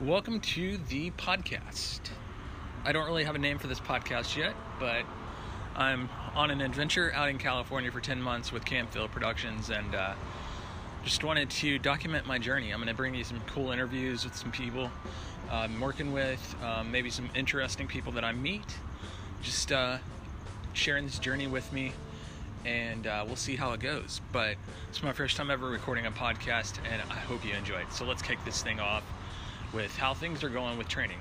Welcome to the podcast. I don't really have a name for this podcast yet, but I'm on an adventure out in California for 10 months with Camfel Productions and uh, just wanted to document my journey. I'm going to bring you some cool interviews with some people I'm working with, um, maybe some interesting people that I meet, just uh, sharing this journey with me, and uh, we'll see how it goes. But it's my first time ever recording a podcast, and I hope you enjoy it. So let's kick this thing off with how things are going with training.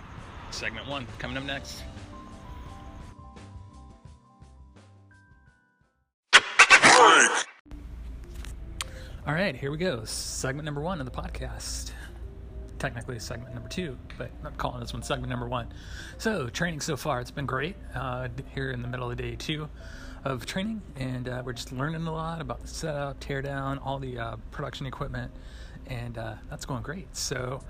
Segment one coming up next. All right, here we go. Segment number one of the podcast. Technically, segment number two, but I'm calling this one segment number one. So, training so far, it's been great. Uh, here in the middle of day two of training, and uh, we're just learning a lot about the setup, teardown, all the uh, production equipment, and uh, that's going great. So,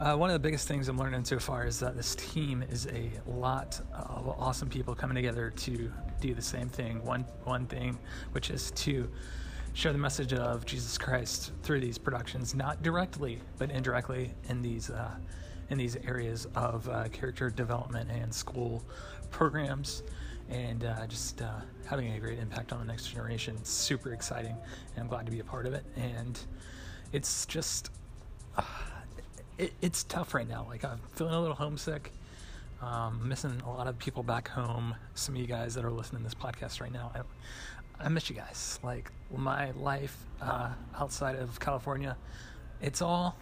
uh, one of the biggest things I'm learning so far is that this team is a lot of awesome people coming together to do the same thing. One one thing, which is to share the message of Jesus Christ through these productions, not directly but indirectly in these uh, in these areas of uh, character development and school programs, and uh, just uh, having a great impact on the next generation. It's super exciting, and I'm glad to be a part of it. And it's just uh, it, it's tough right now. Like I'm feeling a little homesick. Um, missing a lot of people back home. Some of you guys that are listening to this podcast right now, I, I miss you guys. Like my life uh, outside of California, it's all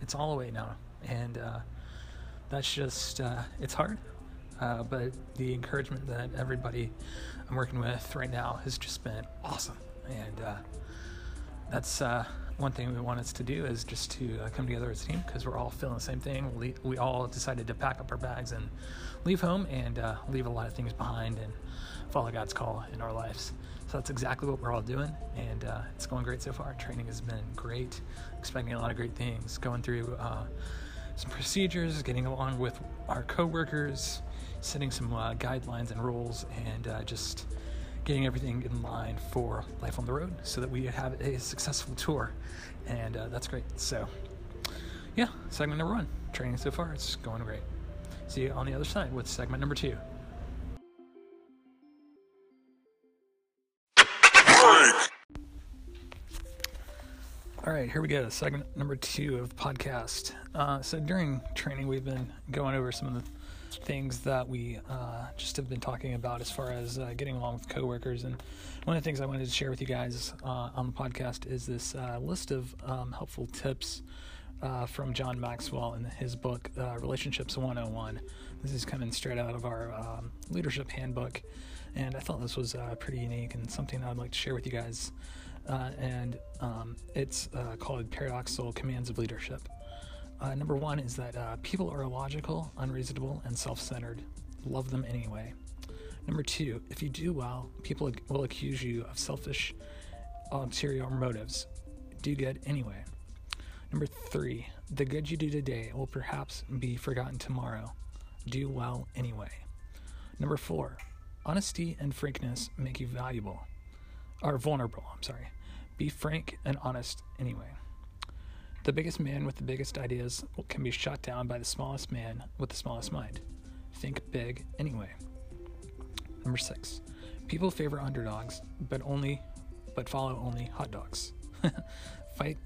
it's all away now, and uh, that's just uh, it's hard. Uh, but the encouragement that everybody I'm working with right now has just been awesome, and uh, that's uh, one thing we want us to do is just to come together as a team because we're all feeling the same thing. We, we all decided to pack up our bags and leave home and leave a lot of things behind and follow God's call in our lives. So that's exactly what we're all doing, and uh, it's going great so far. Training has been great, expecting a lot of great things, going through uh, some procedures, getting along with our coworkers, setting some uh, guidelines and rules, and uh, just getting everything in line for life on the road so that we have a successful tour, and uh, that's great. So, yeah, segment number one, training so far, it's going great. See you on the other side with segment number two. All right, here we go. Segment number two of podcast. Uh, so during training, we've been going over some of the things that we uh, just have been talking about as far as uh, getting along with coworkers. And one of the things I wanted to share with you guys uh, on the podcast is this uh, list of um, helpful tips uh, from John Maxwell in his book Relationships 101. This is coming straight out of our um, leadership handbook, and I thought this was pretty unique and something I'd like to share with you guys uh, and um, it's uh, called Paradoxical Commands of Leadership. Uh, number one is that uh, people are illogical, unreasonable, and self centered. Love them anyway. Number two, if you do well, people will accuse you of selfish, ulterior motives. Do good anyway. Number three, the good you do today will perhaps be forgotten tomorrow. Do well anyway. Number four, honesty and frankness make you valuable are vulnerable. I'm sorry. Be frank and honest anyway. The biggest man with the biggest ideas can be shot down by the smallest man with the smallest mind. Think big anyway. Number six. People favor underdogs, but only but follow only hot dogs. Fight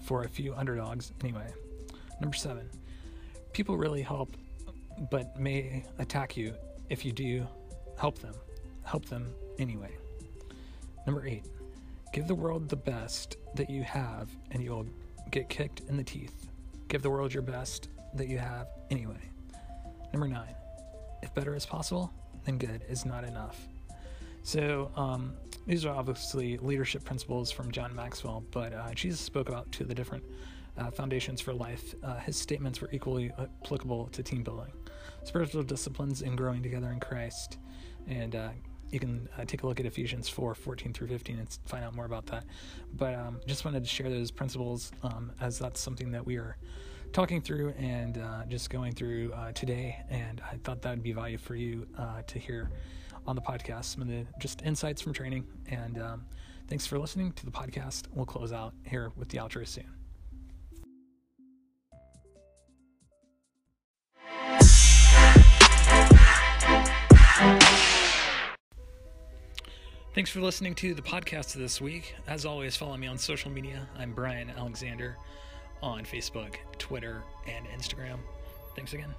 for a few underdogs anyway. Number seven. People really help, but may attack you if you do help them. Help them anyway. Number eight, give the world the best that you have and you'll get kicked in the teeth. Give the world your best that you have anyway. Number nine, if better is possible, then good is not enough. So, um, these are obviously leadership principles from John Maxwell, but uh, Jesus spoke about two of the different uh, foundations for life. Uh, his statements were equally applicable to team building, spiritual disciplines, and growing together in Christ. And uh, you can uh, take a look at Ephesians 4 14 through 15 and find out more about that. But um, just wanted to share those principles um, as that's something that we are talking through and uh, just going through uh, today. And I thought that would be value for you uh, to hear on the podcast some of the just insights from training. And um, thanks for listening to the podcast. We'll close out here with the outro soon. Thanks for listening to the podcast this week. As always, follow me on social media. I'm Brian Alexander on Facebook, Twitter, and Instagram. Thanks again.